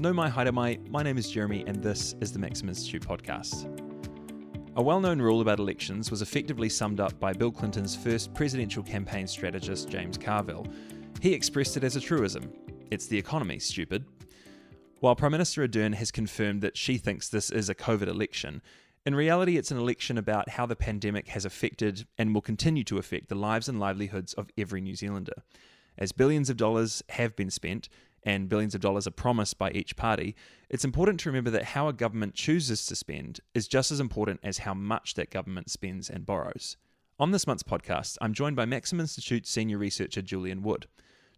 Nau Mai Haere Mai, my name is Jeremy, and this is the Maxim Institute podcast. A well known rule about elections was effectively summed up by Bill Clinton's first presidential campaign strategist, James Carville. He expressed it as a truism it's the economy, stupid. While Prime Minister Ardern has confirmed that she thinks this is a COVID election, in reality, it's an election about how the pandemic has affected and will continue to affect the lives and livelihoods of every New Zealander. As billions of dollars have been spent, and billions of dollars are promised by each party, it's important to remember that how a government chooses to spend is just as important as how much that government spends and borrows. On this month's podcast, I'm joined by Maxim Institute senior researcher Julian Wood.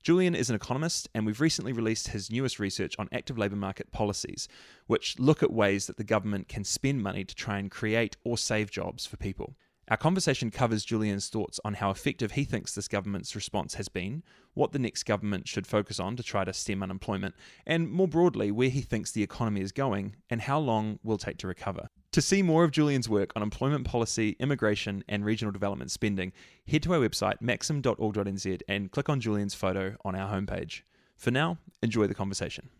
Julian is an economist, and we've recently released his newest research on active labour market policies, which look at ways that the government can spend money to try and create or save jobs for people. Our conversation covers Julian's thoughts on how effective he thinks this government's response has been, what the next government should focus on to try to stem unemployment, and more broadly, where he thinks the economy is going and how long will take to recover. To see more of Julian's work on employment policy, immigration, and regional development spending, head to our website maxim.org.nz and click on Julian's photo on our homepage. For now, enjoy the conversation.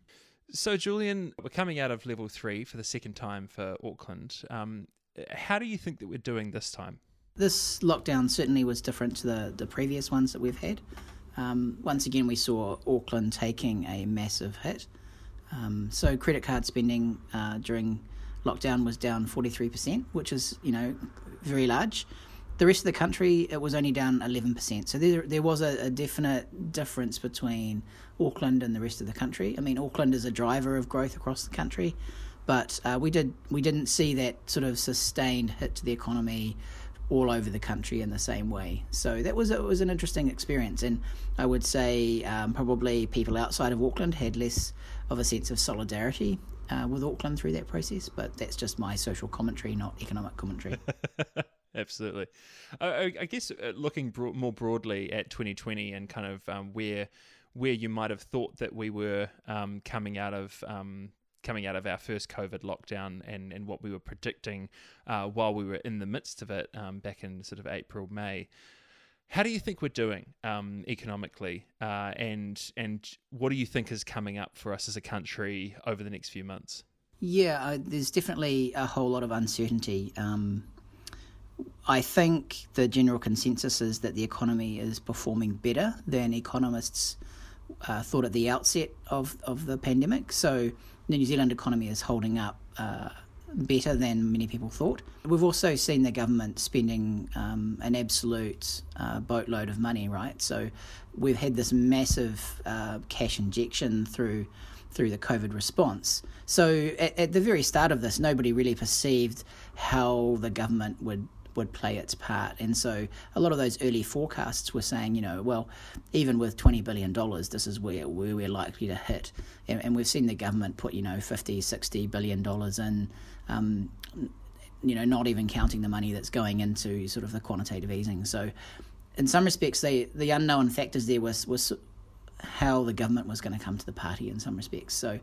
So, Julian, we're coming out of level three for the second time for Auckland. Um, how do you think that we're doing this time? This lockdown certainly was different to the, the previous ones that we've had. Um, once again, we saw Auckland taking a massive hit. Um, so credit card spending uh, during lockdown was down 43%, which is, you know, very large. The rest of the country, it was only down 11%. So there, there was a, a definite difference between Auckland and the rest of the country. I mean, Auckland is a driver of growth across the country but uh, we did we didn't see that sort of sustained hit to the economy all over the country in the same way. So that was it was an interesting experience, and I would say um, probably people outside of Auckland had less of a sense of solidarity uh, with Auckland through that process. But that's just my social commentary, not economic commentary. Absolutely. I, I guess uh, looking bro- more broadly at 2020 and kind of um, where where you might have thought that we were um, coming out of um, coming out of our first COVID lockdown and, and what we were predicting uh, while we were in the midst of it um, back in sort of April, May. How do you think we're doing um, economically, uh, and and what do you think is coming up for us as a country over the next few months? Yeah, uh, there's definitely a whole lot of uncertainty. Um, I think the general consensus is that the economy is performing better than economists uh, thought at the outset of, of the pandemic. So the New Zealand economy is holding up uh, better than many people thought. We've also seen the government spending um, an absolute uh, boatload of money, right? So we've had this massive uh, cash injection through through the COVID response. So at, at, the very start of this, nobody really perceived how the government would would play its part. And so a lot of those early forecasts were saying, you know, well, even with $20 billion, this is where, where we're likely to hit. And, and we've seen the government put, you know, 50, 60 billion dollars in, um, you know, not even counting the money that's going into sort of the quantitative easing. So in some respects, they, the unknown factors there was, was how the government was going to come to the party in some respects. So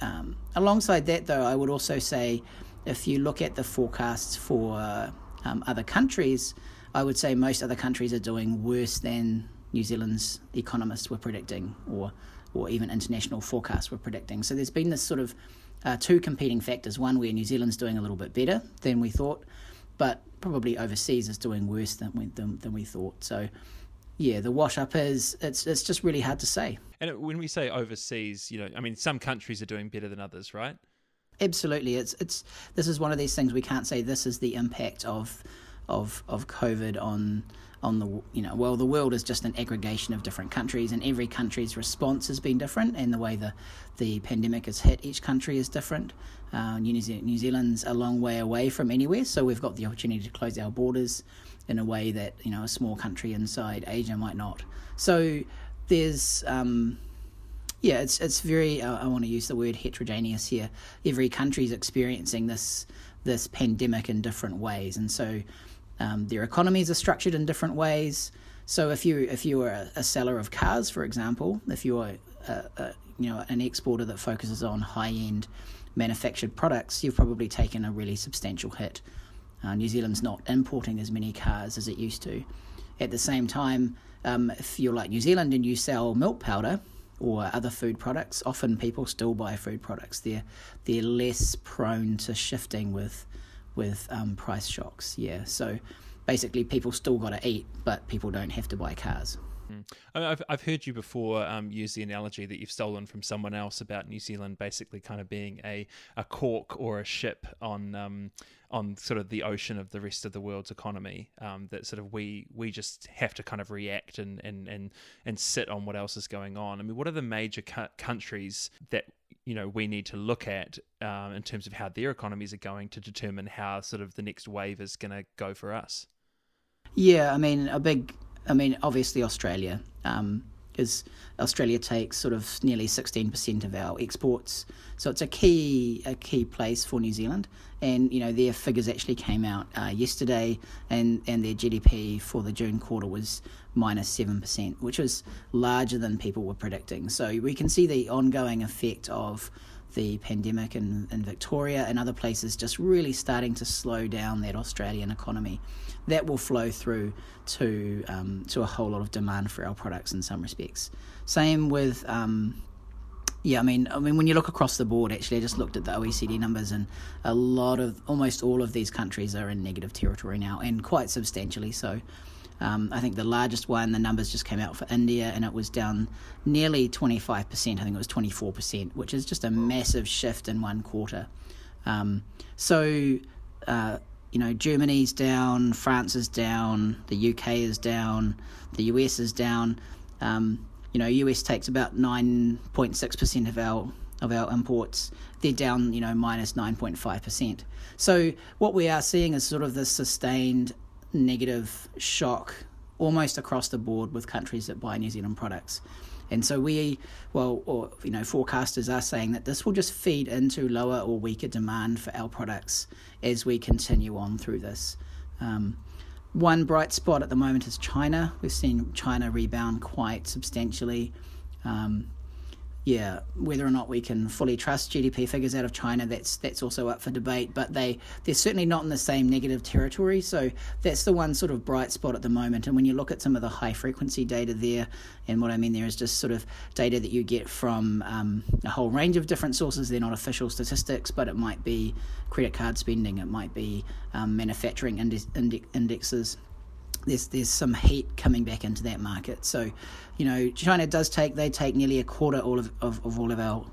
um, alongside that, though, I would also say if you look at the forecasts for um, other countries, I would say most other countries are doing worse than New Zealand's economists were predicting, or or even international forecasts were predicting. So there's been this sort of uh, two competing factors: one where New Zealand's doing a little bit better than we thought, but probably overseas is doing worse than we than, than we thought. So yeah, the wash up is it's it's just really hard to say. And when we say overseas, you know, I mean some countries are doing better than others, right? Absolutely, it's it's this is one of these things we can't say this is the impact of of of COVID on on the you know well the world is just an aggregation of different countries and every country's response has been different and the way the the pandemic has hit each country is different. Uh, New, Zealand, New Zealand's a long way away from anywhere, so we've got the opportunity to close our borders in a way that you know a small country inside Asia might not. So there's um, yeah, it's it's very. Uh, I want to use the word heterogeneous here. Every country is experiencing this this pandemic in different ways, and so um, their economies are structured in different ways. So if you if you are a, a seller of cars, for example, if you're a, a, you know an exporter that focuses on high end manufactured products, you've probably taken a really substantial hit. Uh, New Zealand's not importing as many cars as it used to. At the same time, um, if you're like New Zealand and you sell milk powder, or other food products, often people still buy food products. They're they're less prone to shifting with with um, price shocks. Yeah, so basically, people still got to eat, but people don't have to buy cars. Mm. I've I've heard you before um, use the analogy that you've stolen from someone else about New Zealand basically kind of being a, a cork or a ship on um, on sort of the ocean of the rest of the world's economy. Um, that sort of we we just have to kind of react and and and and sit on what else is going on. I mean, what are the major cu- countries that you know we need to look at um, in terms of how their economies are going to determine how sort of the next wave is going to go for us? Yeah, I mean, a big I mean, obviously Australia, um, Australia takes sort of nearly sixteen percent of our exports, so it's a key a key place for New Zealand. And you know their figures actually came out uh, yesterday, and and their GDP for the June quarter was minus seven percent, which was larger than people were predicting. So we can see the ongoing effect of the pandemic in, in Victoria and other places just really starting to slow down that Australian economy. That will flow through to um, to a whole lot of demand for our products in some respects. Same with um, yeah, I mean, I mean, when you look across the board, actually, I just looked at the OECD numbers, and a lot of, almost all of these countries are in negative territory now, and quite substantially so. Um, I think the largest one, the numbers just came out for India, and it was down nearly 25%. I think it was 24%, which is just a massive shift in one quarter. Um, so, uh, you know, Germany's down, France is down, the UK is down, the US is down. Um, you know, US takes about 9.6% of our of our imports. They're down, you know, minus 9.5%. So what we are seeing is sort of this sustained negative shock almost across the board with countries that buy New Zealand products. And so we, well, or you know, forecasters are saying that this will just feed into lower or weaker demand for our products as we continue on through this. Um, one bright spot at the moment is China. We've seen China rebound quite substantially. Um, yeah, whether or not we can fully trust GDP figures out of China, that's that's also up for debate. But they they're certainly not in the same negative territory. So that's the one sort of bright spot at the moment. And when you look at some of the high frequency data there, and what I mean there is just sort of data that you get from um, a whole range of different sources. They're not official statistics, but it might be credit card spending, it might be um, manufacturing indi- indi- indexes there's there's some heat coming back into that market. So, you know, China does take they take nearly a quarter all of, of, of all of our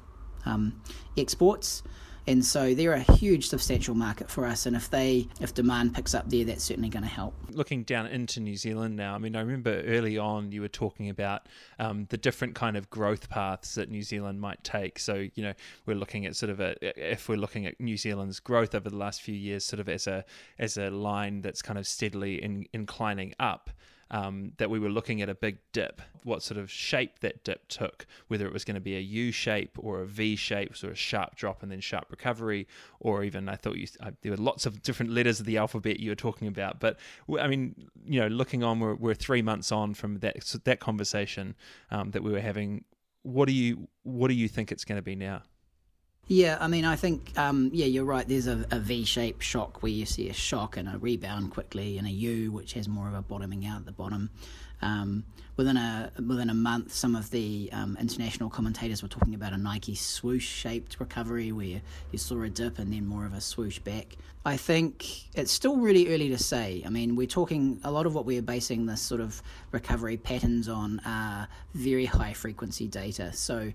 um, exports and so they're a huge substantial market for us and if they if demand picks up there that's certainly going to help. Looking down into new zealand now i mean i remember early on you were talking about um, the different kind of growth paths that new zealand might take. So you know we're looking at sort of a if we're looking at new zealand's growth over the last few years sort of as a as a line that's kind of steadily in, inclining up um, that we were looking at a big dip, what sort of shape that dip took, whether it was going to be a U shape or a V shape, sort of sharp drop and then sharp recovery, or even I thought you uh, there were lots of different letters of the alphabet you were talking about. But I mean, you know, looking on, we're, we're three months on from that that conversation um, that we were having. What do you what do you think it's going to be now? Yeah, I mean, I think, um, yeah, you're right. There's a, a V shaped shock where you see a shock and a rebound quickly, and a U, which has more of a bottoming out at the bottom. Um, within a within a month, some of the um, international commentators were talking about a Nike swoosh shaped recovery where you saw a dip and then more of a swoosh back. I think it's still really early to say. I mean, we're talking a lot of what we're basing this sort of recovery patterns on are very high frequency data. So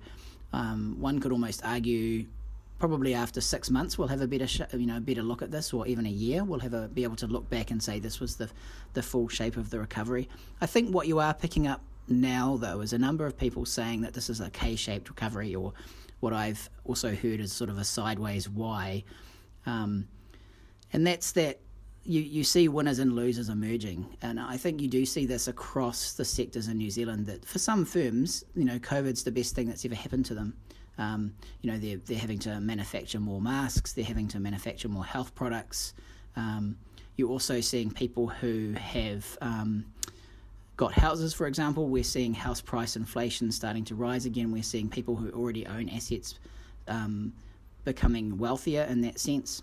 um, one could almost argue probably after six months we'll have a better sh- you know better look at this or even a year we'll have a be able to look back and say this was the the full shape of the recovery i think what you are picking up now though is a number of people saying that this is a k-shaped recovery or what i've also heard is sort of a sideways y um, and that's that you, you see winners and losers emerging. And I think you do see this across the sectors in New Zealand that for some firms, you know, COVID's the best thing that's ever happened to them. Um, you know, they're, they're having to manufacture more masks, they're having to manufacture more health products. Um, you're also seeing people who have um, got houses, for example. We're seeing house price inflation starting to rise again. We're seeing people who already own assets um, becoming wealthier in that sense.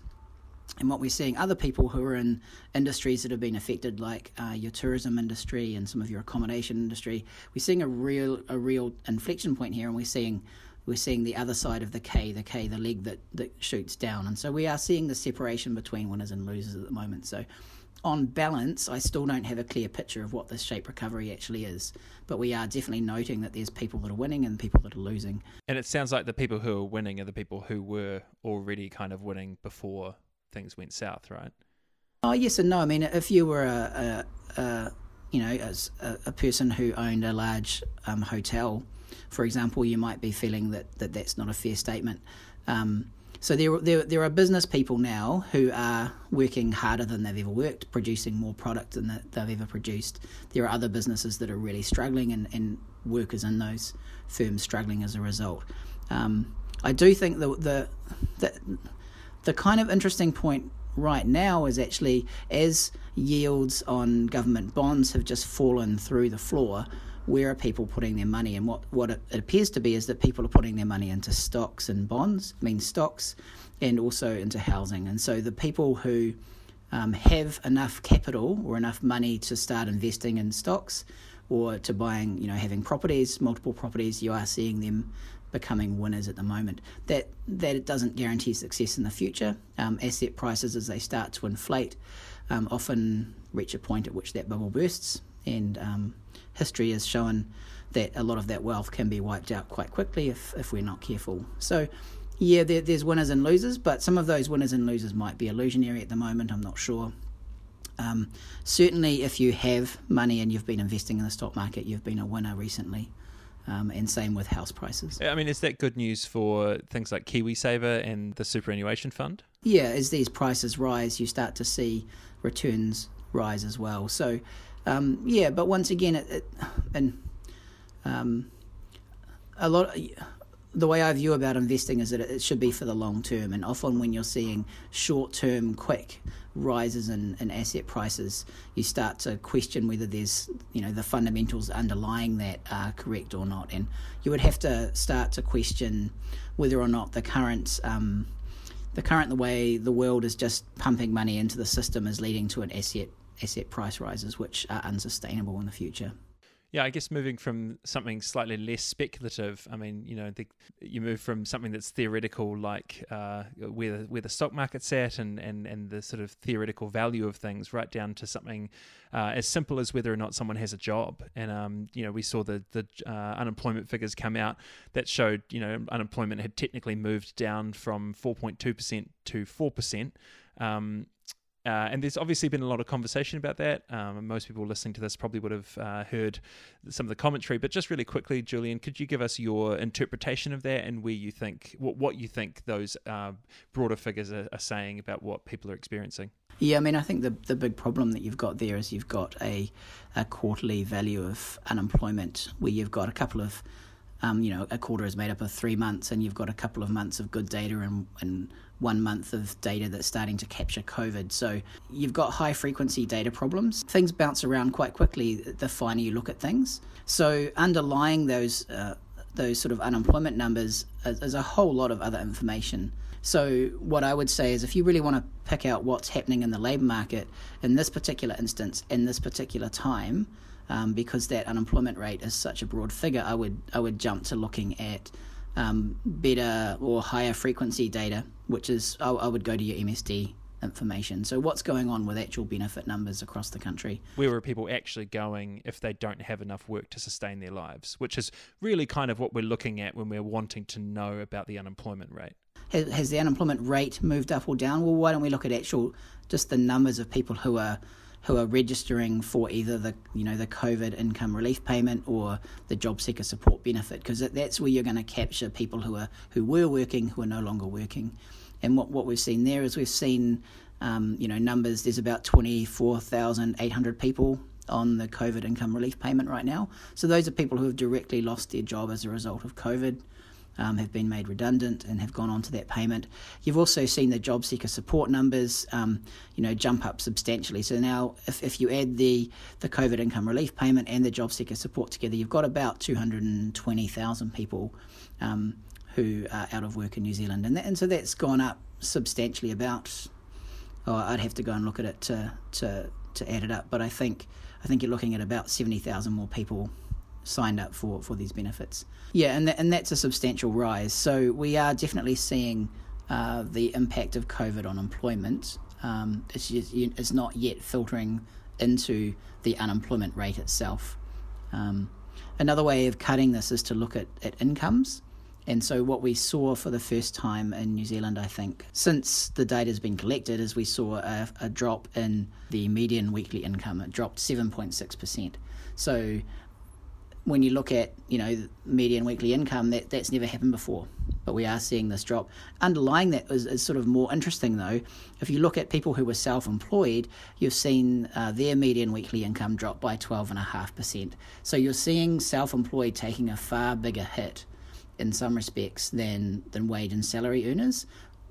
and what we're seeing other people who are in industries that have been affected, like uh, your tourism industry and some of your accommodation industry, we're seeing a real a real inflection point here, and we're seeing we're seeing the other side of the K, the K, the leg that, that shoots down, and so we are seeing the separation between winners and losers at the moment. So on balance, I still don't have a clear picture of what this shape recovery actually is, but we are definitely noting that there's people that are winning and people that are losing. And it sounds like the people who are winning are the people who were already kind of winning before things went south, right? Oh yes and no. I mean, if you were a, a, a you know as a, a, person who owned a large um, hotel, for example, you might be feeling that, that that's not a fair statement. Um, so there, there, there are business people now who are working harder than they've ever worked, producing more product than they've ever produced. There are other businesses that are really struggling, and, and workers in those firms struggling as a result. Um, I do think the, the the the kind of interesting point right now is actually as yields on government bonds have just fallen through the floor where are people putting their money? And what, what it appears to be is that people are putting their money into stocks and bonds, I mean stocks, and also into housing. And so the people who um, have enough capital or enough money to start investing in stocks or to buying, you know, having properties, multiple properties, you are seeing them becoming winners at the moment. That that it doesn't guarantee success in the future. Um, asset prices, as they start to inflate, um, often reach a point at which that bubble bursts, and um, history has shown that a lot of that wealth can be wiped out quite quickly if, if we're not careful. So, yeah, there, there's winners and losers, but some of those winners and losers might be illusionary at the moment. I'm not sure. Um, certainly, if you have money and you've been investing in the stock market, you've been a winner recently. Um, and same with house prices. I mean, is that good news for things like KiwiSaver and the superannuation fund? Yeah, as these prices rise, you start to see returns rise as well. So um, yeah, but once again, it, it and um, a lot. The way I view about investing is that it should be for the long term, and often when you're seeing short term, quick rises in, in asset prices, you start to question whether there's you know the fundamentals underlying that are correct or not, and you would have to start to question whether or not the current um, the current the way the world is just pumping money into the system is leading to an asset asset price rises, which are unsustainable in the future. Yeah, I guess moving from something slightly less speculative. I mean, you know, the, you move from something that's theoretical, like uh, where the, where the stock market's at, and, and and the sort of theoretical value of things, right down to something uh, as simple as whether or not someone has a job. And um, you know, we saw the the uh, unemployment figures come out that showed you know unemployment had technically moved down from four point two percent to four percent. Um, uh, and there's obviously been a lot of conversation about that. Um, most people listening to this probably would have uh, heard some of the commentary. But just really quickly, Julian, could you give us your interpretation of that and where you think what, what you think those uh, broader figures are, are, saying about what people are experiencing? Yeah, I mean, I think the the big problem that you've got there is you've got a a quarterly value of unemployment where you've got a couple of um, you know, a quarter is made up of three months, and you've got a couple of months of good data and, and one month of data that's starting to capture COVID. So you've got high frequency data problems. Things bounce around quite quickly the finer you look at things. So underlying those uh, those sort of unemployment numbers is a whole lot of other information. So what I would say is if you really want to pick out what's happening in the labour market in this particular instance, in this particular time, um, because that unemployment rate is such a broad figure, I would I would jump to looking at um, better or higher frequency data, which is I, I would go to your MSD information. So, what's going on with actual benefit numbers across the country? Where are people actually going if they don't have enough work to sustain their lives? Which is really kind of what we're looking at when we're wanting to know about the unemployment rate. Has, has the unemployment rate moved up or down? Well, why don't we look at actual just the numbers of people who are who are registering for either the you know the COVID income relief payment or the job seeker support benefit because that's where you're going to capture people who are who were working who are no longer working. And what, what we've seen there is we've seen um, you know numbers. There's about twenty four thousand eight hundred people on the COVID income relief payment right now. So those are people who have directly lost their job as a result of COVID um, have been made redundant and have gone on to that payment. You've also seen the job seeker support numbers, um, you know, jump up substantially. So now, if, if you add the the COVID income relief payment and the job seeker support together, you've got about two hundred and twenty thousand people um, who are out of work in New Zealand, and that, and so that's gone up substantially about oh, I'd have to go and look at it to to to add it up. But I think I think you're looking at about seventy thousand more people signed up for, for these benefits. Yeah, and that, and that's a substantial rise. So we are definitely seeing uh, the impact of COVID on employment. Um, it's, just, it's not yet filtering into the unemployment rate itself. Um, another way of cutting this is to look at, at incomes. And so, what we saw for the first time in New Zealand, I think, since the data has been collected, is we saw a, a drop in the median weekly income. It dropped 7.6%. So, when you look at you know median weekly income, that that's never happened before. But we are seeing this drop. Underlying that is, is sort of more interesting though. If you look at people who were self-employed, you've seen uh, their median weekly income drop by twelve and a half percent. So you're seeing self-employed taking a far bigger hit in some respects than than wage and salary earners.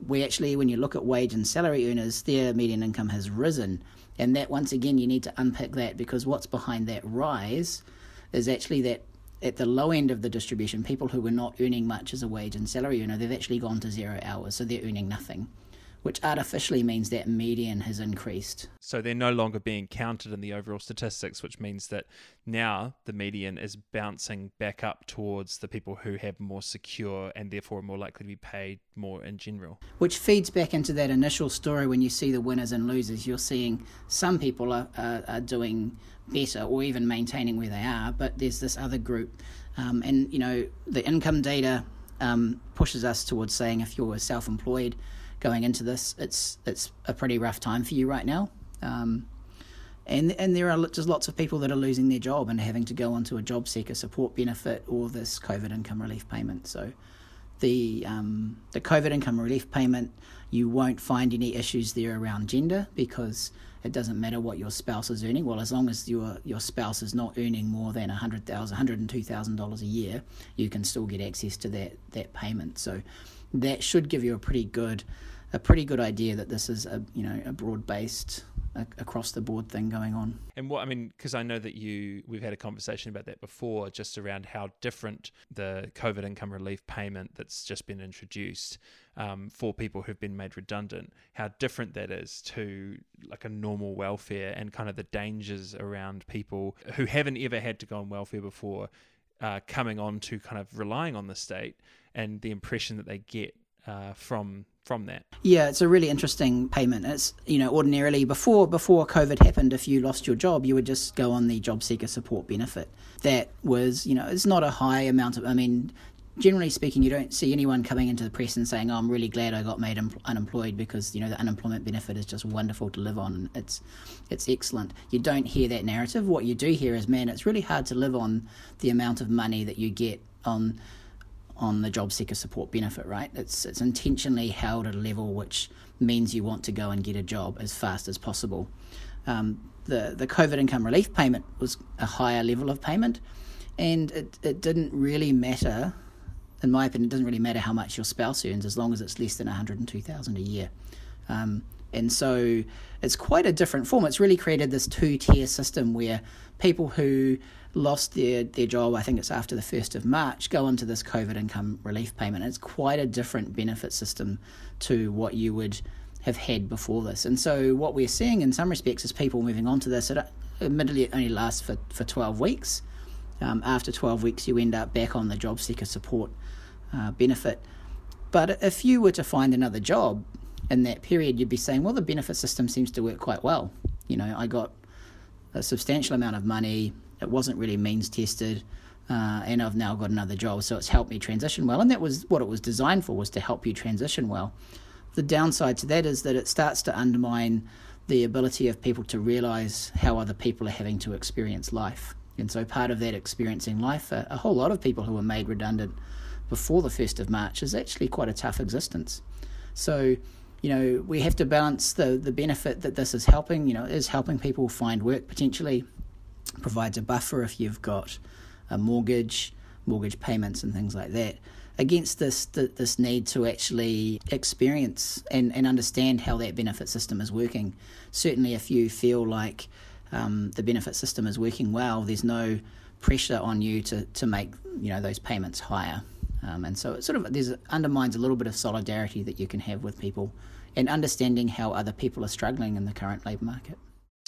We actually, when you look at wage and salary earners, their median income has risen, and that once again you need to unpick that because what's behind that rise is actually that at the low end of the distribution, people who were not earning much as a wage and salary earner, they've actually gone to zero hours, so they're earning nothing, which artificially means that median has increased. So they're no longer being counted in the overall statistics, which means that now the median is bouncing back up towards the people who have more secure and therefore more likely to be paid more in general. Which feeds back into that initial story when you see the winners and losers. You're seeing some people are, are, are doing better or even maintaining where they are, but there's this other group. Um, and, you know, the income data um, pushes us towards saying if you're self employed going into this, it's, it's a pretty rough time for you right now. Um, and, and there are just lots of people that are losing their job and having to go onto a job seeker support benefit or this COVID income relief payment. So, the um, the COVID income relief payment, you won't find any issues there around gender because it doesn't matter what your spouse is earning. Well, as long as your your spouse is not earning more than $100,000, hundred thousand, hundred and two thousand dollars a year, you can still get access to that that payment. So that should give you a pretty good a pretty good idea that this is a you know a broad based across the board thing going on. And what I mean, because I know that you, we've had a conversation about that before, just around how different the COVID income relief payment that's just been introduced um, for people who've been made redundant, how different that is to like a normal welfare and kind of the dangers around people who haven't ever had to go on welfare before. Uh, coming on to kind of relying on the state and the impression that they get uh, from from that. Yeah, it's a really interesting payment. It's you know ordinarily before before COVID happened, if you lost your job, you would just go on the job seeker support benefit. That was you know it's not a high amount of. I mean, generally speaking, you don't see anyone coming into the press and saying, "Oh, I'm really glad I got made un- unemployed because you know the unemployment benefit is just wonderful to live on. It's it's excellent." You don't hear that narrative. What you do hear is, "Man, it's really hard to live on the amount of money that you get on." On the job seeker support benefit, right? It's it's intentionally held at a level which means you want to go and get a job as fast as possible. Um, the the COVID income relief payment was a higher level of payment, and it, it didn't really matter, in my opinion, it doesn't really matter how much your spouse earns as long as it's less than one hundred and two thousand a year. Um, and so it's quite a different form. It's really created this two tier system where people who lost their, their job, I think it's after the 1st of March, go into this COVID income relief payment. It's quite a different benefit system to what you would have had before this. And so, what we're seeing in some respects is people moving on to this. It admittedly it only lasts for, for 12 weeks. Um, after 12 weeks, you end up back on the job seeker support uh, benefit. But if you were to find another job in that period, you'd be saying, well, the benefit system seems to work quite well. You know, I got a substantial amount of money it wasn't really means tested. Uh, and I've now got another job, so it's helped me transition well. And that was what it was designed for, was to help you transition well. The downside to that is that it starts to undermine the ability of people to realize how other people are having to experience life. And so part of that experiencing life, a, a whole lot of people who were made redundant before the 1st of March is actually quite a tough existence. So, you know, we have to balance the, the benefit that this is helping, you know, is helping people find work potentially provides a buffer if you've got a mortgage, mortgage payments, and things like that. Against this this need to actually experience and, and understand how that benefit system is working. Certainly, if you feel like um, the benefit system is working well, there's no pressure on you to, to make you know those payments higher. Um, and so it sort of there's undermines a little bit of solidarity that you can have with people and understanding how other people are struggling in the current labour market.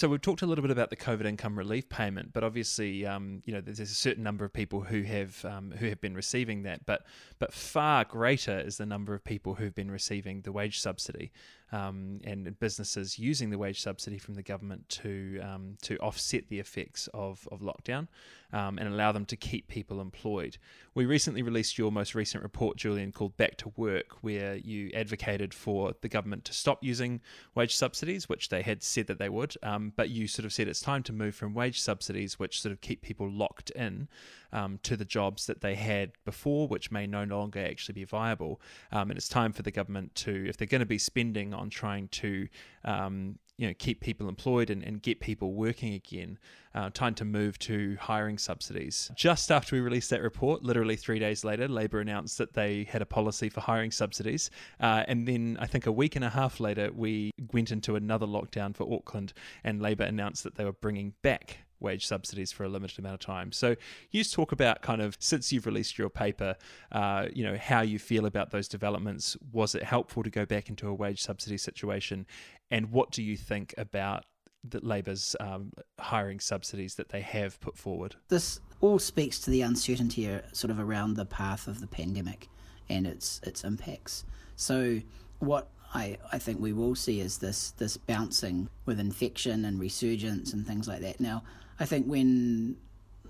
So we've talked a little bit about the COVID income relief payment, but obviously, um, you know, there's a certain number of people who have um, who have been receiving that, but but far greater is the number of people who've been receiving the wage subsidy um, and businesses using the wage subsidy from the government to um, to offset the effects of, of lockdown um, and allow them to keep people employed. We recently released your most recent report, Julian, called Back to Work, where you advocated for the government to stop using wage subsidies, which they had said that they would, um, but you sort of said it's time to move from wage subsidies, which sort of keep people locked in, um, to the jobs that they had before, which may no longer actually be viable. Um, and it's time for the government to, if they're going to be spending on trying to um, you know keep people employed and, and get people working again uh, time to move to hiring subsidies just after we released that report literally three days later labor announced that they had a policy for hiring subsidies uh, and then i think a week and a half later we went into another lockdown for auckland and labor announced that they were bringing back wage subsidies for a limited amount of time. So you just talk about kind of since you've released your paper, uh, you know how you feel about those developments. Was it helpful to go back into a wage subsidy situation, and what do you think about that Labor's um, hiring subsidies that they have put forward? This all speaks to the uncertainty uh, sort of around the path of the pandemic and its its impacts. So what I, I think we will see is this this bouncing with infection and resurgence and things like that. Now, I think when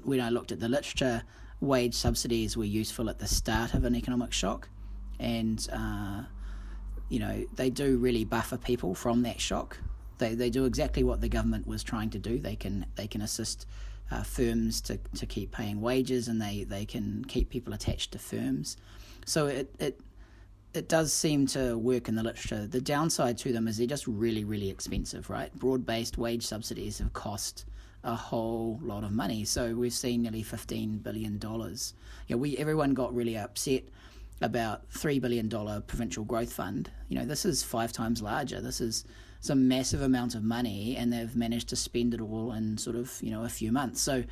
when I looked at the literature, wage subsidies were useful at the start of an economic shock, and uh, you know they do really buffer people from that shock. They they do exactly what the government was trying to do. They can they can assist uh, firms to, to keep paying wages, and they, they can keep people attached to firms. So it, it it does seem to work in the literature. The downside to them is they're just really, really expensive, right? Broad based wage subsidies have cost a whole lot of money. So we've seen nearly fifteen billion dollars. You know, we everyone got really upset about three billion dollar provincial growth fund. You know, this is five times larger. This is a massive amount of money, and they've managed to spend it all in sort of you know a few months. So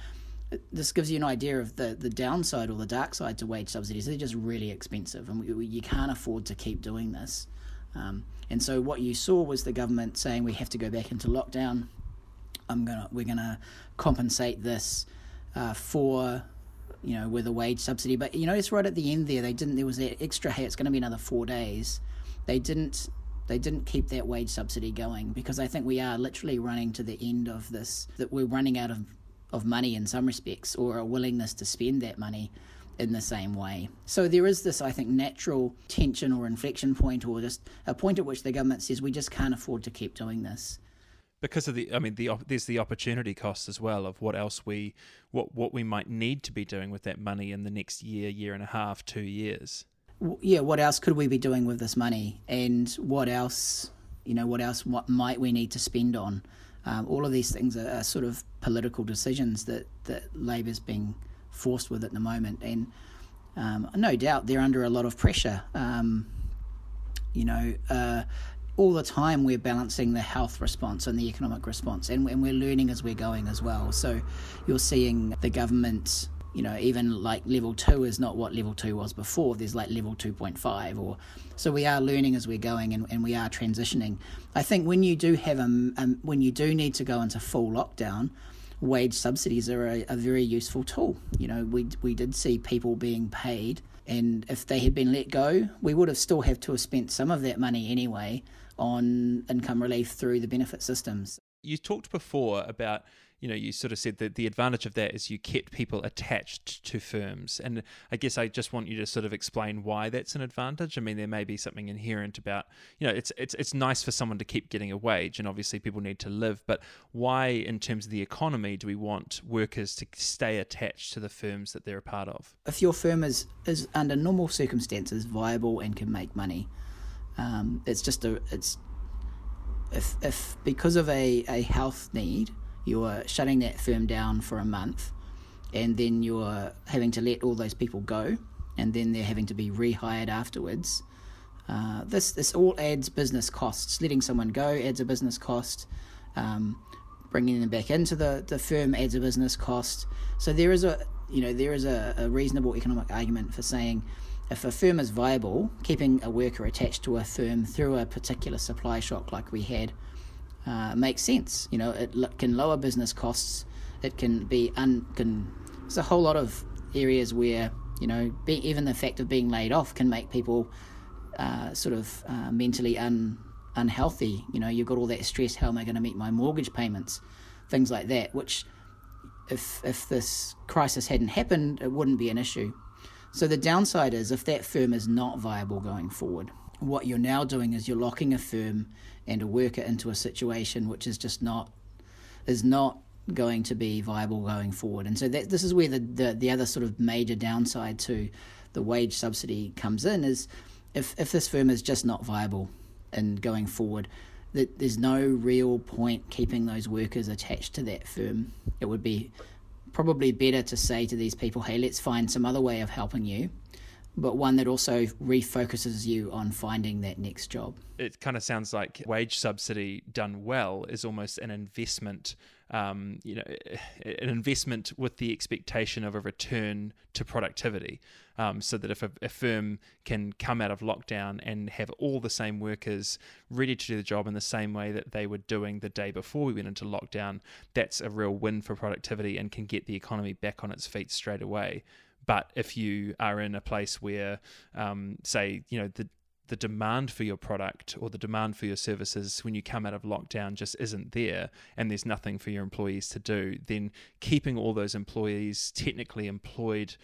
this gives you an idea of the, the downside or the dark side to wage subsidies. They're just really expensive, and we, we, you can't afford to keep doing this. Um, and so what you saw was the government saying we have to go back into lockdown. I'm gonna we're gonna compensate this uh, for you know with a wage subsidy. But you notice right at the end there they didn't. There was that extra. Hey, it's going to be another four days. They didn't. They didn't keep that wage subsidy going because I think we are literally running to the end of this. That we're running out of of money in some respects, or a willingness to spend that money in the same way. So there is this, I think, natural tension or inflection point, or just a point at which the government says we just can't afford to keep doing this because of the i mean the there's the opportunity cost as well of what else we what what we might need to be doing with that money in the next year year and a half two years. Yeah what else could we be doing with this money? And what else you know what else what might we need to spend on? Um, all of these things are, are, sort of political decisions that that labor's being forced with at the moment. And um, no doubt they're under a lot of pressure. Um, you know, uh, all the time we're balancing the health response and the economic response, and, and we're learning as we're going as well. So you're seeing the government you know, even like level two is not what level two was before. There's like level 2.5 or so we are learning as we're going and, and we are transitioning. I think when you do have a, a when you do need to go into full lockdown, wage subsidies are a, a, very useful tool. You know, we we did see people being paid, and if they had been let go, we would have still have to have spent some of that money anyway on income relief through the benefit systems. You talked before about, you know, you sort of said that the advantage of that is you kept people attached to firms. And I guess I just want you to sort of explain why that's an advantage. I mean, there may be something inherent about, you know, it's it's it's nice for someone to keep getting a wage and obviously people need to live, but why in terms of the economy do we want workers to stay attached to the firms that they're a part of? If your firm is is under normal circumstances viable and can make money, um, it's just a it's if if because of a, a health need you are shutting that firm down for a month and then you're having to let all those people go and then they're having to be rehired afterwards. Uh, this this all adds business costs. Letting someone go adds a business cost. Um, bringing them back into the, the firm adds a business cost. So there is a you know there is a, a reasonable economic argument for saying if a firm is viable, keeping a worker attached to a firm through a particular supply shock like we had uh, makes sense. You know, it can lower business costs. It can be un can. There's a whole lot of areas where you know be, even the fact of being laid off can make people uh, sort of uh, mentally un unhealthy. You know, you've got all that stress. How am I going to meet my mortgage payments? Things like that. Which, if if this crisis hadn't happened, it wouldn't be an issue. So the downside is if that firm is not viable going forward, what you're now doing is you're locking a firm and a worker into a situation which is just not is not going to be viable going forward. And so that this is where the, the, the other sort of major downside to the wage subsidy comes in is if if this firm is just not viable and going forward, that there's no real point keeping those workers attached to that firm. It would be probably better to say to these people, hey, let's find some other way of helping you, but one that also refocuses you on finding that next job. It kind of sounds like wage subsidy done well is almost an investment um, you know, an investment with the expectation of a return to productivity. Um, so that if a, a, firm can come out of lockdown and have all the same workers ready to do the job in the same way that they were doing the day before we went into lockdown, that's a real win for productivity and can get the economy back on its feet straight away. But if you are in a place where, um, say, you know, the the demand for your product or the demand for your services when you come out of lockdown just isn't there and there's nothing for your employees to do, then keeping all those employees technically employed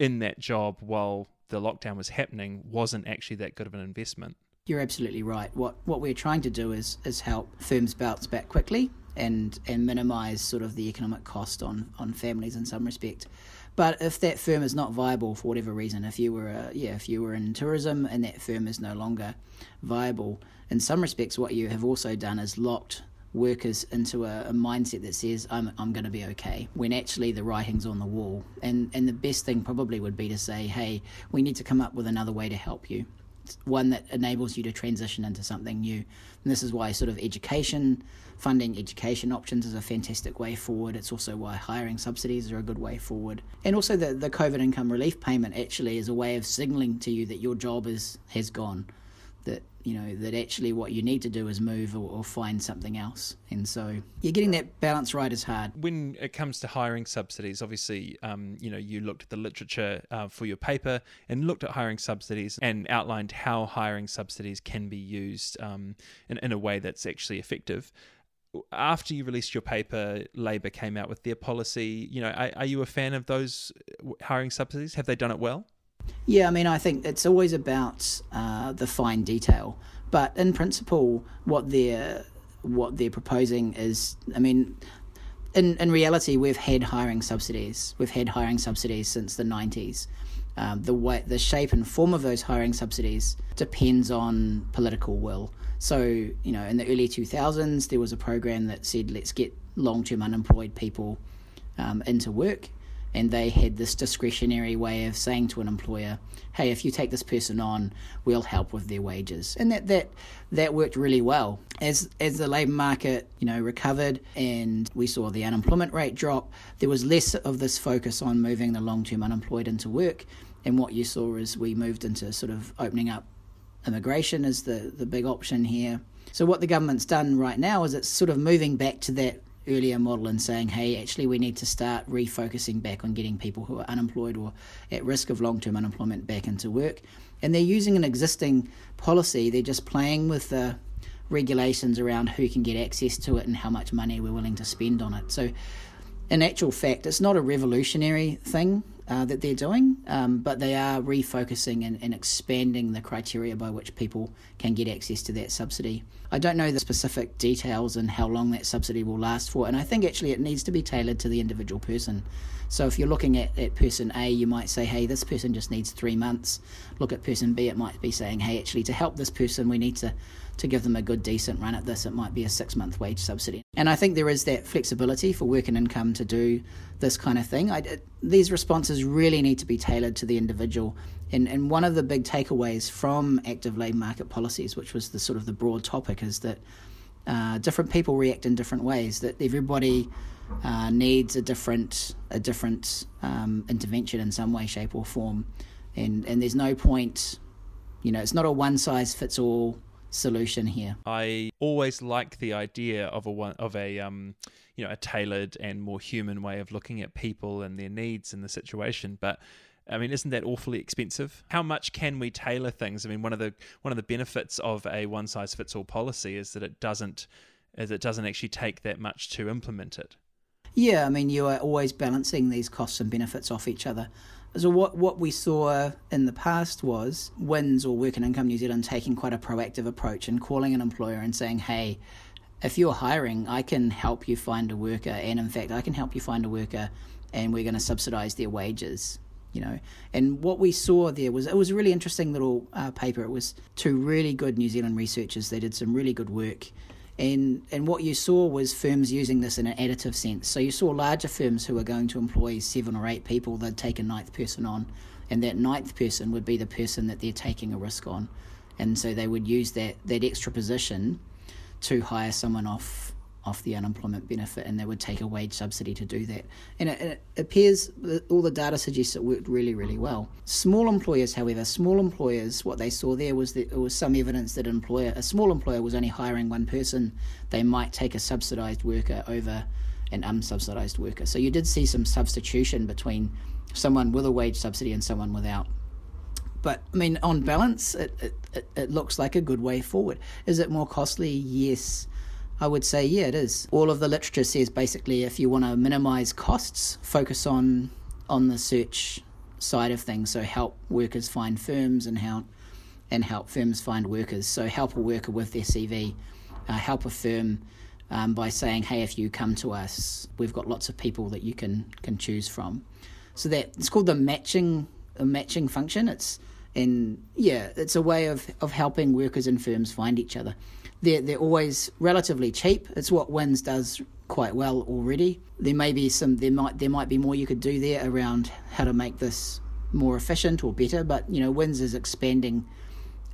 in that job while the lockdown was happening wasn't actually that good of an investment. You're absolutely right. What what we're trying to do is is help firms bounce back quickly and and minimise sort of the economic cost on on families in some respect. But if that firm is not viable for whatever reason, if you were a, yeah, if you were in tourism and that firm is no longer viable, in some respects, what you have also done is locked workers into a, a mindset that says I'm I'm going to be okay when actually the writing's on the wall. And and the best thing probably would be to say, hey, we need to come up with another way to help you one that enables you to transition into something new. And this is why sort of education, funding education options is a fantastic way forward. It's also why hiring subsidies are a good way forward. And also the, the COVID income relief payment actually is a way of signaling to you that your job is has gone that you know that actually what you need to do is move or, or, find something else and so you're getting that balance right is hard when it comes to hiring subsidies obviously um, you know you looked at the literature uh, for your paper and looked at hiring subsidies and outlined how hiring subsidies can be used um, in, in a way that's actually effective after you released your paper, Labor came out with their policy. You know, are, are you a fan of those hiring subsidies? Have they done it well? Yeah, I mean, I think it's always about uh, the fine detail, but in principle, what they're what they're proposing is, I mean, in in reality, we've had hiring subsidies. We've had hiring subsidies since the nineties. Um, the way, the shape and form of those hiring subsidies depends on political will. So, you know, in the early 2000s, there was a program that said, let's get long term unemployed people um, into work. And they had this discretionary way of saying to an employer, "Hey, if you take this person on, we'll help with their wages," and that that that worked really well. As as the labour market, you know, recovered and we saw the unemployment rate drop, there was less of this focus on moving the long term unemployed into work, and what you saw is we moved into sort of opening up immigration is the the big option here. So what the government's done right now is it's sort of moving back to that earlier model and saying, hey, actually, we need to start refocusing back on getting people who are unemployed or at risk of long term unemployment back into work. And they're using an existing policy, they're just playing with the regulations around who can get access to it and how much money we're willing to spend on it. So, in actual fact, it's not a revolutionary thing uh, that they're doing, um, but they are refocusing and, and, expanding the criteria by which people can get access to that subsidy. I don't know the specific details and how long that subsidy will last for, and I think actually it needs to be tailored to the individual person. So if you're looking at, at person A, you might say, hey, this person just needs three months. Look at person B, it might be saying, hey, actually, to help this person, we need to to give them a good, decent run at this, it might be a six month wage subsidy. And I think there is that flexibility for work and income to do this kind of thing. I, these responses really need to be tailored to the individual. And, and one of the big takeaways from active labour market policies, which was the sort of the broad topic, is that uh, different people react in different ways. That everybody uh, needs a different a different um, intervention in some way, shape, or form and and there's no point, you know, it's not a one size fits all solution here. I always like the idea of a one of a um, you know a tailored and more human way of looking at people and their needs in the situation, but. I mean, isn't that awfully expensive? How much can we tailor things? I mean, one of the one of the benefits of a one size fits all policy is that it doesn't is it doesn't actually take that much to implement it. Yeah, I mean, you are always balancing these costs and benefits off each other. So what what we saw in the past was WINZ or Work and Income New Zealand taking quite a proactive approach and calling an employer and saying, "Hey, if you're hiring, I can help you find a worker, and in fact, I can help you find a worker, and we're going to subsidise their wages." You know, and what we saw there was it was a really interesting little uh, paper. It was two really good New Zealand researchers. They did some really good work and and what you saw was firms using this in an additive sense. So you saw larger firms who were going to employ seven or eight people. They'd take a ninth person on, and that ninth person would be the person that they're taking a risk on, and so they would use that that extra position to hire someone off off the unemployment benefit, and they would take a wage subsidy to do that. And it, it appears all the data suggests it worked really, really well. Small employers, however, small employers, what they saw there was that there was some evidence that an employer, a small employer, was only hiring one person. They might take a subsidised worker over an unsubsidised worker. So you did see some substitution between someone with a wage subsidy and someone without. But I mean, on balance, it, it, it looks like a good way forward. Is it more costly? Yes. I would say, yeah, it is. All of the literature says basically if you want to minimize costs, focus on on the search side of things. So help workers find firms and help and help firms find workers. So help a worker with their CV, uh, help a firm um, by saying, hey, if you come to us, we've got lots of people that you can can choose from. So that it's called the matching matching function. It's and yeah, it's a way of, of helping workers and firms find each other. They're, they're always relatively cheap. It's what WINZ does quite well already. There may be some there might there might be more you could do there around how to make this more efficient or better. But you know, WINZ is expanding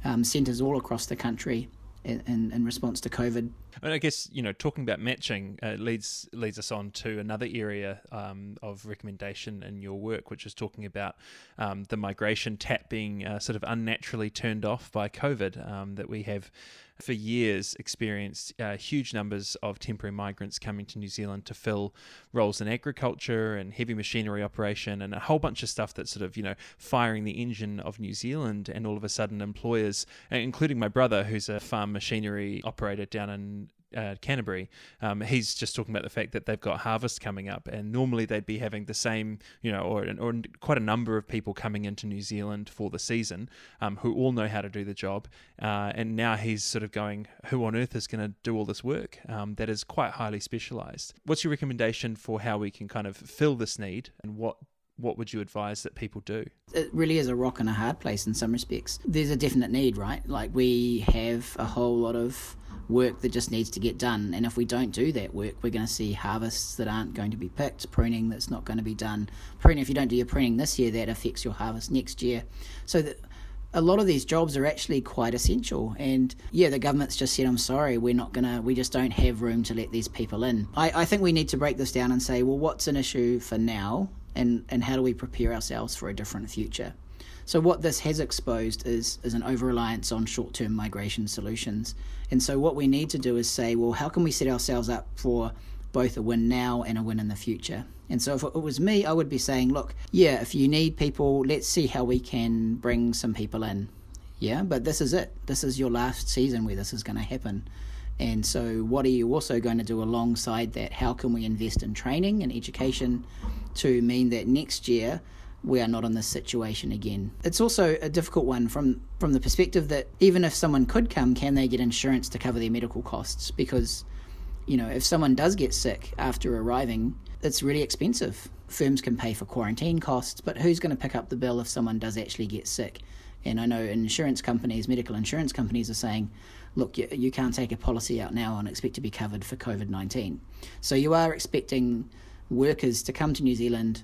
um, centres all across the country in, in, in, response to COVID. And I guess you know, talking about matching uh, leads leads us on to another area um, of recommendation in your work, which is talking about um, the migration tap being uh, sort of unnaturally turned off by COVID. Um, that we have for years experienced uh, huge numbers of temporary migrants coming to New Zealand to fill roles in agriculture and heavy machinery operation and a whole bunch of stuff that's sort of, you know, firing the engine of New Zealand. And all of a sudden, employers, including my brother, who's a farm machinery operator down in uh, Canterbury, um, he's just talking about the fact that they've got harvest coming up, and normally they'd be having the same, you know, or or quite a number of people coming into New Zealand for the season, um, who all know how to do the job, uh, and now he's sort of going, who on earth is going to do all this work um, that is quite highly specialised? What's your recommendation for how we can kind of fill this need, and what what would you advise that people do? It really is a rock and a hard place in some respects. There's a definite need, right? Like we have a whole lot of work that just needs to get done. And if we don't do that work, we're going to see harvests that aren't going to be picked, pruning that's not going to be done. Pruning, if you don't do your pruning this year, that affects your harvest next year. So that a lot of these jobs are actually quite essential. And yeah, the government's just said, I'm sorry, we're not going to, we just don't have room to let these people in. I, I think we need to break this down and say, well, what's an issue for now? And, and how do we prepare ourselves for a different future? So what this has exposed is is an over reliance on short term migration solutions. And so what we need to do is say, well, how can we set ourselves up for both a win now and a win in the future? And so if it was me, I would be saying, look, yeah, if you need people, let's see how we can bring some people in. Yeah, but this is it. This is your last season where this is going to happen. And so, what are you also going to do alongside that? How can we invest in training and education to mean that next year we are not in this situation again. It's also a difficult one from from the perspective that even if someone could come, can they get insurance to cover their medical costs? Because you know, if someone does get sick after arriving, it's really expensive. Firms can pay for quarantine costs, but who's going to pick up the bill if someone does actually get sick? And I know insurance companies, medical insurance companies, are saying, look, you, you can't take a policy out now and expect to be covered for COVID 19. So you are expecting workers to come to New Zealand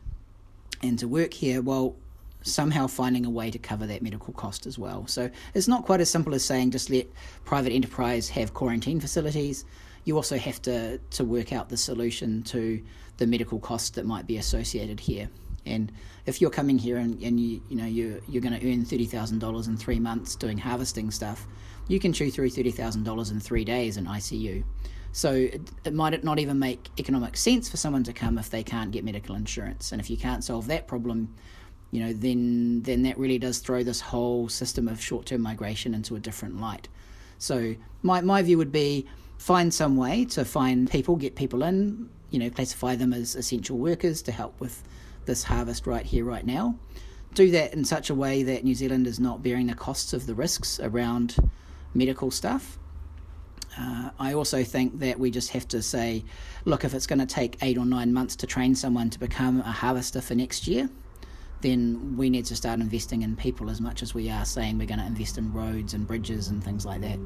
and to work here while somehow finding a way to cover that medical cost as well. So it's not quite as simple as saying just let private enterprise have quarantine facilities. You also have to, to work out the solution to the medical costs that might be associated here. And if you're coming here and, and you you know you're you're going to earn thirty thousand dollars in three months doing harvesting stuff, you can chew through thirty thousand dollars in three days in ICU. So it, it, might not even make economic sense for someone to come if they can't get medical insurance. And if you can't solve that problem, you know, then then that really does throw this whole system of short term migration into a different light. So my my view would be find some way to find people, get people in, you know, classify them as essential workers to help with this harvest right here, right now. Do that in such a way that New Zealand is not bearing the costs of the risks around medical stuff. Uh, I also think that we just have to say, look, if it's going to take eight or nine months to train someone to become a harvester for next year, then we need to start investing in people as much as we are saying we're going to invest in roads and bridges and things like that.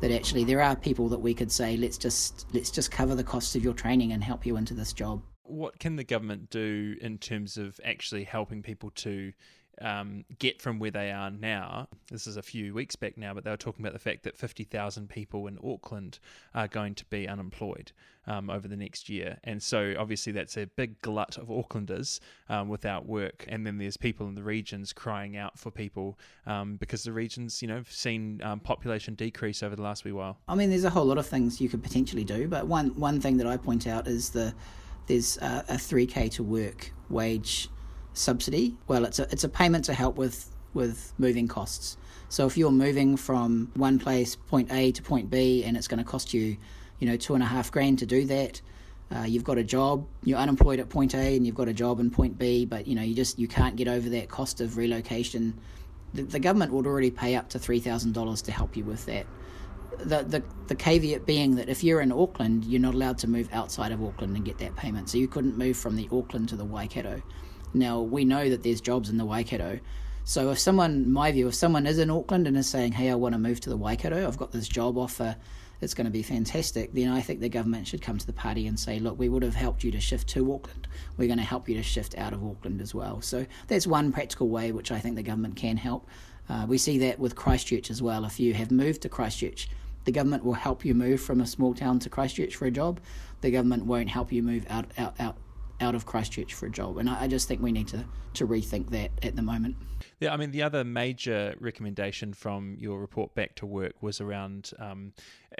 That actually there are people that we could say let's just let's just cover the costs of your training and help you into this job. What can the government do in terms of actually helping people to um, get from where they are now. This is a few weeks back now, but they were talking about the fact that 50,000 people in Auckland are going to be unemployed um, over the next year. And so obviously that's a big glut of Aucklanders um, without work. And then there's people in the regions crying out for people um, because the regions, you know, have seen um, population decrease over the last wee while. I mean, there's a whole lot of things you could potentially do, but one, one thing that I point out is the there's a, a 3K to work wage subsidy. Well, it's a it's a payment to help with with moving costs. So if you're moving from one place, point A to point B, and it's going to cost you, you know, two and a half grand to do that, uh, you've got a job, you're unemployed at point A, and you've got a job in point B, but you know you just you can't get over that cost of relocation. The, the government would already pay up to three thousand dollars to help you with that. The, the the caveat being that if you're in Auckland, you're not allowed to move outside of Auckland and get that payment. So you couldn't move from the Auckland to the Waikato. Now, we know that there's jobs in the Waikato. So if someone, my view, if someone is in Auckland and is saying, hey, I want to move to the Waikato, I've got this job offer, it's going to be fantastic, then I think the government should come to the party and say, look, we would have helped you to shift to Auckland. We're going to help you to shift out of Auckland as well. So that's one practical way which I think the government can help. Uh, we see that with Christchurch as well. If you have moved to Christchurch, the government will help you move from a small town to Christchurch for a job. The government won't help you move out, out, out out of Christchurch for a job. And I, I, just think we need to, to rethink that at the moment. Yeah, I mean, the other major recommendation from your report back to work was around um,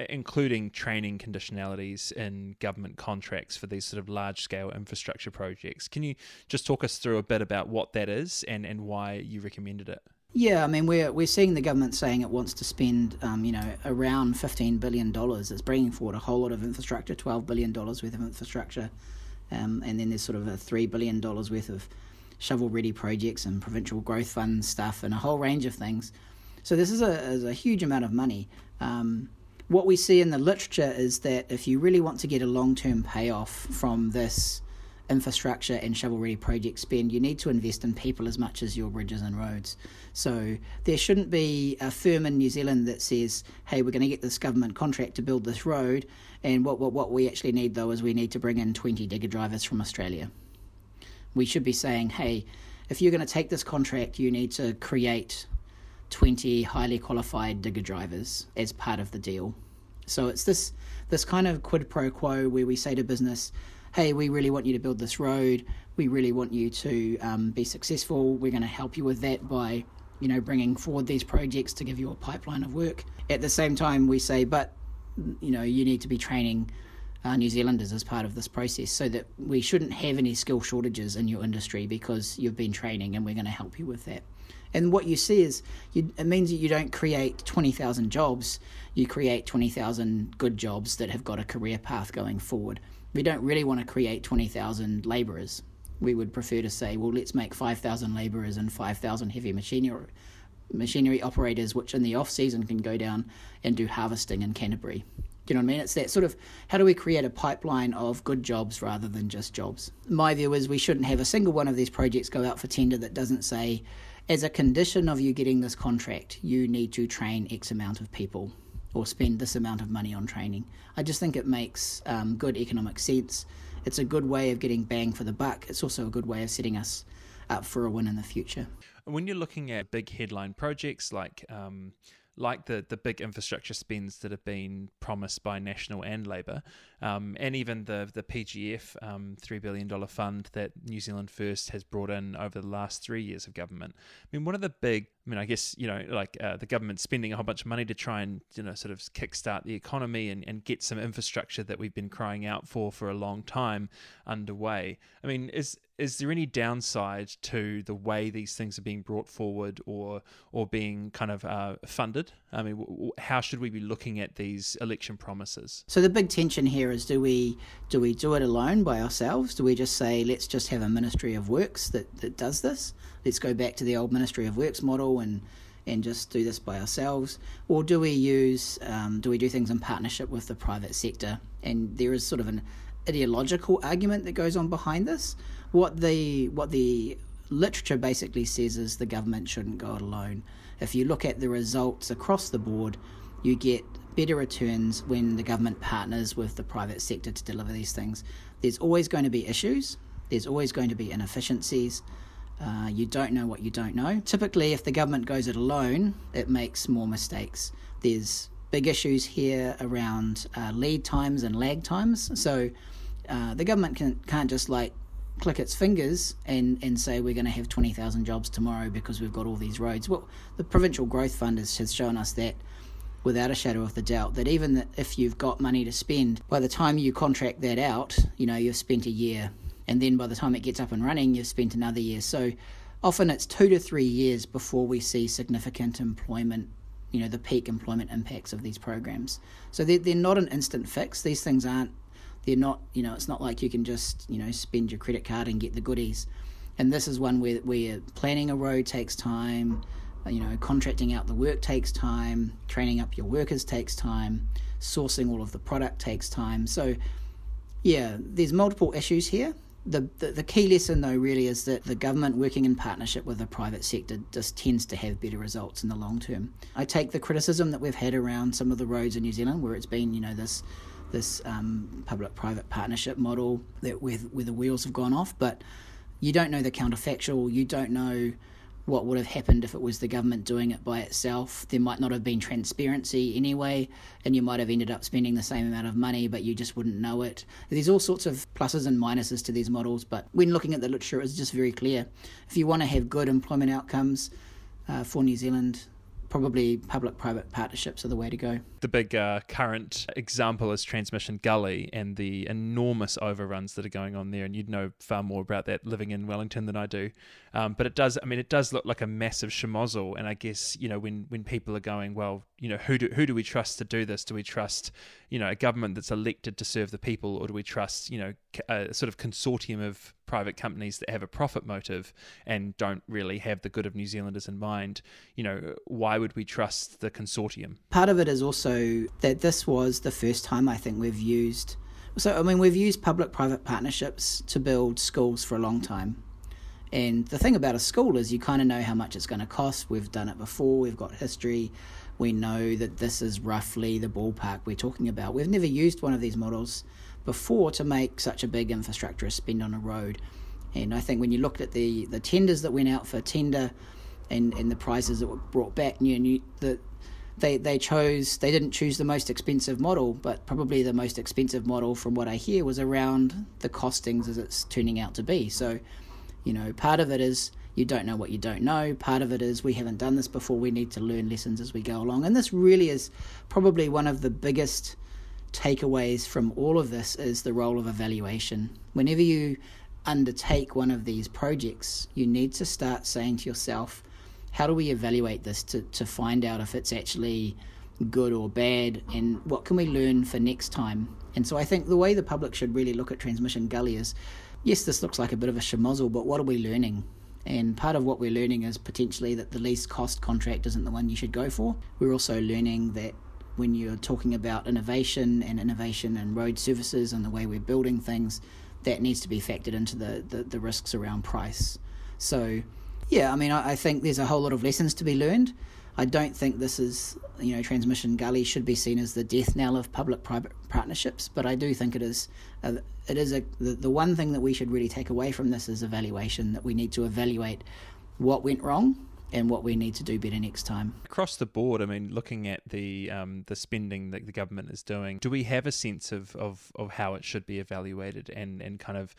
including training conditionalities in government contracts for these sort of large scale infrastructure projects. Can you just talk us through a bit about what that is and, and why you recommended it? Yeah, I mean we're we're seeing the government saying it wants to spend, um, you know, around fifteen billion dollars. It's bringing forward a whole lot of infrastructure, twelve billion dollars worth of infrastructure um, and then there's sort of a $3 billion worth of shovel ready projects and provincial growth fund stuff and a whole range of things. So this is a, is a huge amount of money. Um, what we see in the literature is that if you really want to get a long term payoff from this infrastructure and shovel ready project spend, you need to invest in people as much as your bridges and roads. So there shouldn't be a firm in New Zealand that says, hey, we're going to get this government contract to build this road, and what, what, what we actually need though is we need to bring in 20 digger drivers from Australia. We should be saying, hey, if you're going to take this contract, you need to create 20 highly qualified digger drivers as part of the deal. So it's this this kind of quid pro quo where we say to business, hey, we really want you to build this road. We really want you to um, be successful. We're going to help you with that by, you know, bringing forward these projects to give you a pipeline of work. At the same time, we say, but, you know, you need to be training uh, New Zealanders as part of this process so that we shouldn't have any skill shortages in your industry because you've been training and we're going to help you with that. And what you see is you, it means that you don't create 20,000 jobs, you create 20,000 good jobs that have got a career path going forward we don't really want to create 20,000 labourers. We would prefer to say, well, let's make 5,000 labourers and 5,000 heavy machinery, machinery operators, which in the off season can go down and do harvesting in Canterbury. Do you know what I mean? It's that sort of how do we create a pipeline of good jobs rather than just jobs? My view is we shouldn't have a single one of these projects go out for tender that doesn't say, as a condition of you getting this contract, you need to train X amount of people or spend this amount of money on training. I just think it makes um, good economic sense. It's a good way of getting bang for the buck. It's also a good way of setting us up for a win in the future. When you're looking at big headline projects like um, like the the big infrastructure spends that have been promised by National and Labour, um, and even the the PGF um, three billion dollar fund that New Zealand First has brought in over the last three years of government. I mean, one of the big, I mean, I guess you know, like uh, the government spending a whole bunch of money to try and you know sort of kickstart the economy and, and get some infrastructure that we've been crying out for for a long time underway. I mean, is is there any downside to the way these things are being brought forward or or being kind of uh, funded? I mean, w- how should we be looking at these election promises? So the big tension here is: do we do we do it alone by ourselves? Do we just say let's just have a Ministry of Works that, that does this? Let's go back to the old Ministry of Works model and and just do this by ourselves, or do we use um, do we do things in partnership with the private sector? And there is sort of an ideological argument that goes on behind this. What the what the literature basically says is the government shouldn't go it alone. If you look at the results across the board, you get better returns when the government partners with the private sector to deliver these things. There's always going to be issues. There's always going to be inefficiencies. Uh, you don't know what you don't know. Typically, if the government goes it alone, it makes more mistakes. There's big issues here around uh, lead times and lag times. So uh, the government can, can't just like click its fingers and, and say we're going to have 20,000 jobs tomorrow because we've got all these roads. Well, the Provincial Growth Fund has, has shown us that without a shadow of the doubt that even if you've got money to spend, by the time you contract that out, you know, you've spent a year. And then by the time it gets up and running, you've spent another year. So often it's two to three years before we see significant employment, you know, the peak employment impacts of these programs. So they're, they're not an instant fix. These things aren't they're not, you know, it's not like you can just, you know, spend your credit card and get the goodies. And this is one where, where planning a road takes time, you know, contracting out the work takes time, training up your workers takes time, sourcing all of the product takes time. So, yeah, there's multiple issues here. The, the, the key lesson though really is that the government working in partnership with the private sector just tends to have better results in the long term. I take the criticism that we've had around some of the roads in New Zealand where it's been you know this this um, public-private partnership model that where, where the wheels have gone off, but you don't know the counterfactual. You don't know what would have happened if it was the government doing it by itself. There might not have been transparency anyway, and you might have ended up spending the same amount of money, but you just wouldn't know it. There's all sorts of pluses and minuses to these models, but when looking at the literature, it's just very clear. If you want to have good employment outcomes uh, for New Zealand, probably public private partnerships are the way to go. The big uh, current example is Transmission Gully and the enormous overruns that are going on there. And you'd know far more about that living in Wellington than I do. Um, but it does, I mean, it does look like a massive schmozzle. And I guess, you know, when, when people are going, well, you know, who do, who do we trust to do this? Do we trust, you know, a government that's elected to serve the people, or do we trust, you know, a sort of consortium of private companies that have a profit motive and don't really have the good of New Zealanders in mind? You know, why would we trust the consortium? Part of it is also that this was the first time I think we've used. So, I mean, we've used public private partnerships to build schools for a long time. And the thing about a school is you kind of know how much it's going to cost. We've done it before, we've got history, we know that this is roughly the ballpark we're talking about. We've never used one of these models before to make such a big infrastructure spend on a road. And I think when you looked at the, the tenders that went out for tender and, and the prices that were brought back, you know, the, they, they chose they didn't choose the most expensive model, but probably the most expensive model from what I hear was around the costings as it's turning out to be. So, you know, part of it is you don't know what you don't know. Part of it is we haven't done this before. We need to learn lessons as we go along. And this really is probably one of the biggest takeaways from all of this is the role of evaluation. Whenever you undertake one of these projects, you need to start saying to yourself, how do we evaluate this to, to find out if it's actually good or bad and what can we learn for next time? And so I think the way the public should really look at Transmission Gully is yes, this looks like a bit of a schmozzle, but what are we learning? And part of what we're learning is potentially that the least cost contract isn't the one you should go for. We're also learning that when you're talking about innovation and innovation and road services and the way we're building things, that needs to be factored into the, the, the risks around price. So, yeah, I mean, I, I think there's a whole lot of lessons to be learned. I don't think this is, you know, Transmission Gully should be seen as the death knell of public-private partnerships, but I do think it is. A, it is a the, the one thing that we should really take away from this is evaluation. That we need to evaluate what went wrong and what we need to do better next time. Across the board, I mean, looking at the um, the spending that the government is doing, do we have a sense of, of, of how it should be evaluated and, and kind of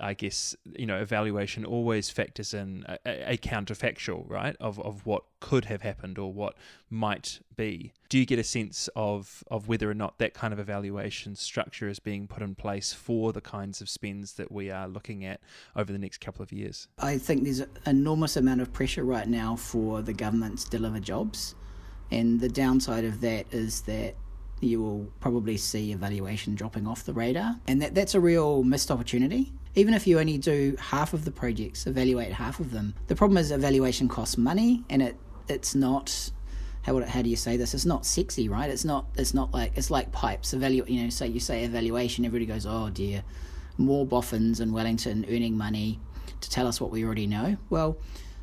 I guess you know evaluation always factors in a, a, counterfactual, right, of of what could have happened or what might be. Do you get a sense of of whether or not that kind of evaluation structure is being put in place for the kinds of spends that we are looking at over the next couple of years? I think there's an enormous amount of pressure right now for the government to deliver jobs, and the downside of that is that you will probably see evaluation dropping off the radar. And that, that's a real missed opportunity. Even if you only do half of the projects, evaluate half of them. The problem is evaluation costs money and it it's not how how do you say this? It's not sexy, right? It's not it's not like it's like pipes. Evaluate you know, say you say evaluation, everybody goes, Oh dear, more boffins in Wellington earning money to tell us what we already know. Well,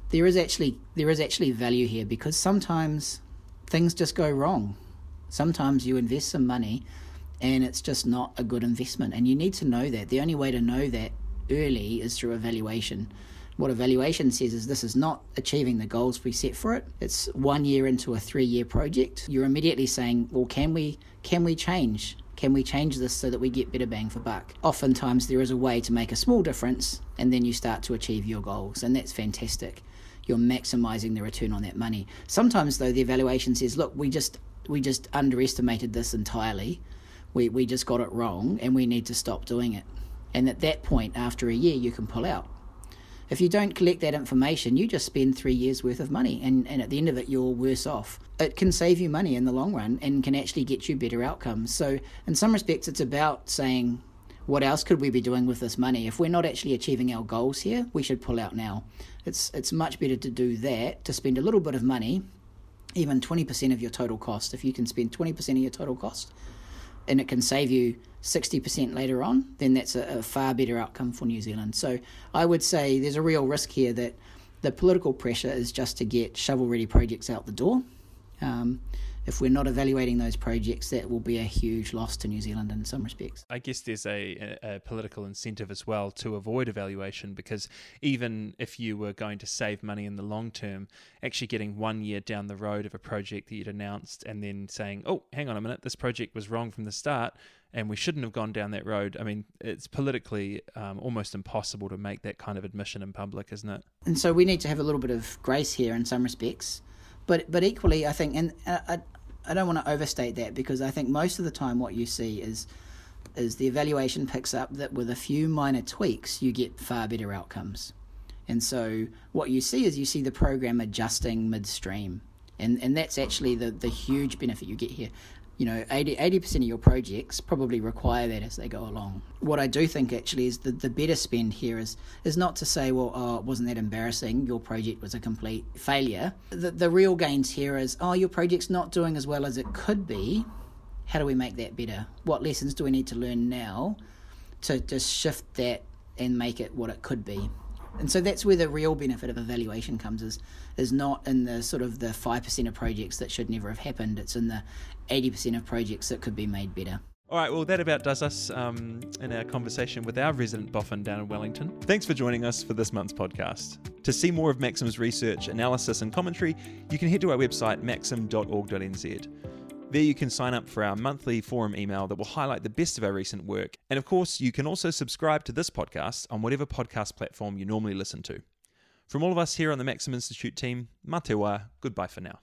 there is actually there is actually value here because sometimes things just go wrong Sometimes you invest some money and it's just not a good investment. And you need to know that. The only way to know that early is through evaluation. What evaluation says is this is not achieving the goals we set for it. It's one year into a three year project. You're immediately saying, well, can we can we change? Can we change this so that we get better bang for buck? Oftentimes there is a way to make a small difference and then you start to achieve your goals, and that's fantastic. You're maximizing the return on that money. Sometimes though the evaluation says, look, we just we just underestimated this entirely. We we just got it wrong, and we need to stop doing it. And at that point, after a year, you can pull out. If you don't collect that information, you just spend three years worth of money, and, and at the end of it, you're worse off. It can save you money in the long run and can actually get you better outcomes. So, in some respects, it's about saying, what else could we be doing with this money? If we're not actually achieving our goals here, we should pull out now. It's it's much better to do that, to spend a little bit of money even 20% of your total cost. If you can spend 20% of your total cost and it can save you 60% later on, then that's a, a, far better outcome for New Zealand. So I would say there's a real risk here that the political pressure is just to get shovel ready projects out the door. Um, if we're not evaluating those projects, that will be a huge loss to New Zealand in some respects. I guess there's a, a, political incentive as well to avoid evaluation because even if you were going to save money in the long term, actually getting one year down the road of a project that you'd announced and then saying, oh, hang on a minute, this project was wrong from the start and we shouldn't have gone down that road. I mean, it's politically um, almost impossible to make that kind of admission in public, isn't it? And so we need to have a little bit of grace here in some respects. But but equally, I think, and I, uh, I don't want to overstate that because I think most of the time what you see is is the evaluation picks up that with a few minor tweaks you get far better outcomes. And so what you see is you see the program adjusting midstream. And and that's actually the, the huge benefit you get here you know, 80, percent of your projects probably require that as they go along. What I do think actually is that the better spend here is is not to say, well, oh, wasn't that embarrassing? Your project was a complete failure. The, the real gains here is, oh, your project's not doing as well as it could be. How do we make that better? What lessons do we need to learn now to just shift that and make it what it could be? And so that's where the real benefit of evaluation comes is is not in the sort of the five percent of projects that should never have happened. It's in the eighty percent of projects that could be made better. All right, well, that about does us um, in our conversation with our resident boffin down in Wellington. Thanks for joining us for this month's podcast. To see more of Maxim's research, analysis, and commentary, you can head to our website, maxim.org.nz. There you can sign up for our monthly forum email that will highlight the best of our recent work. And of course, you can also subscribe to this podcast on whatever podcast platform you normally listen to. From all of us here on the Maxim Institute team, mā te goodbye for now.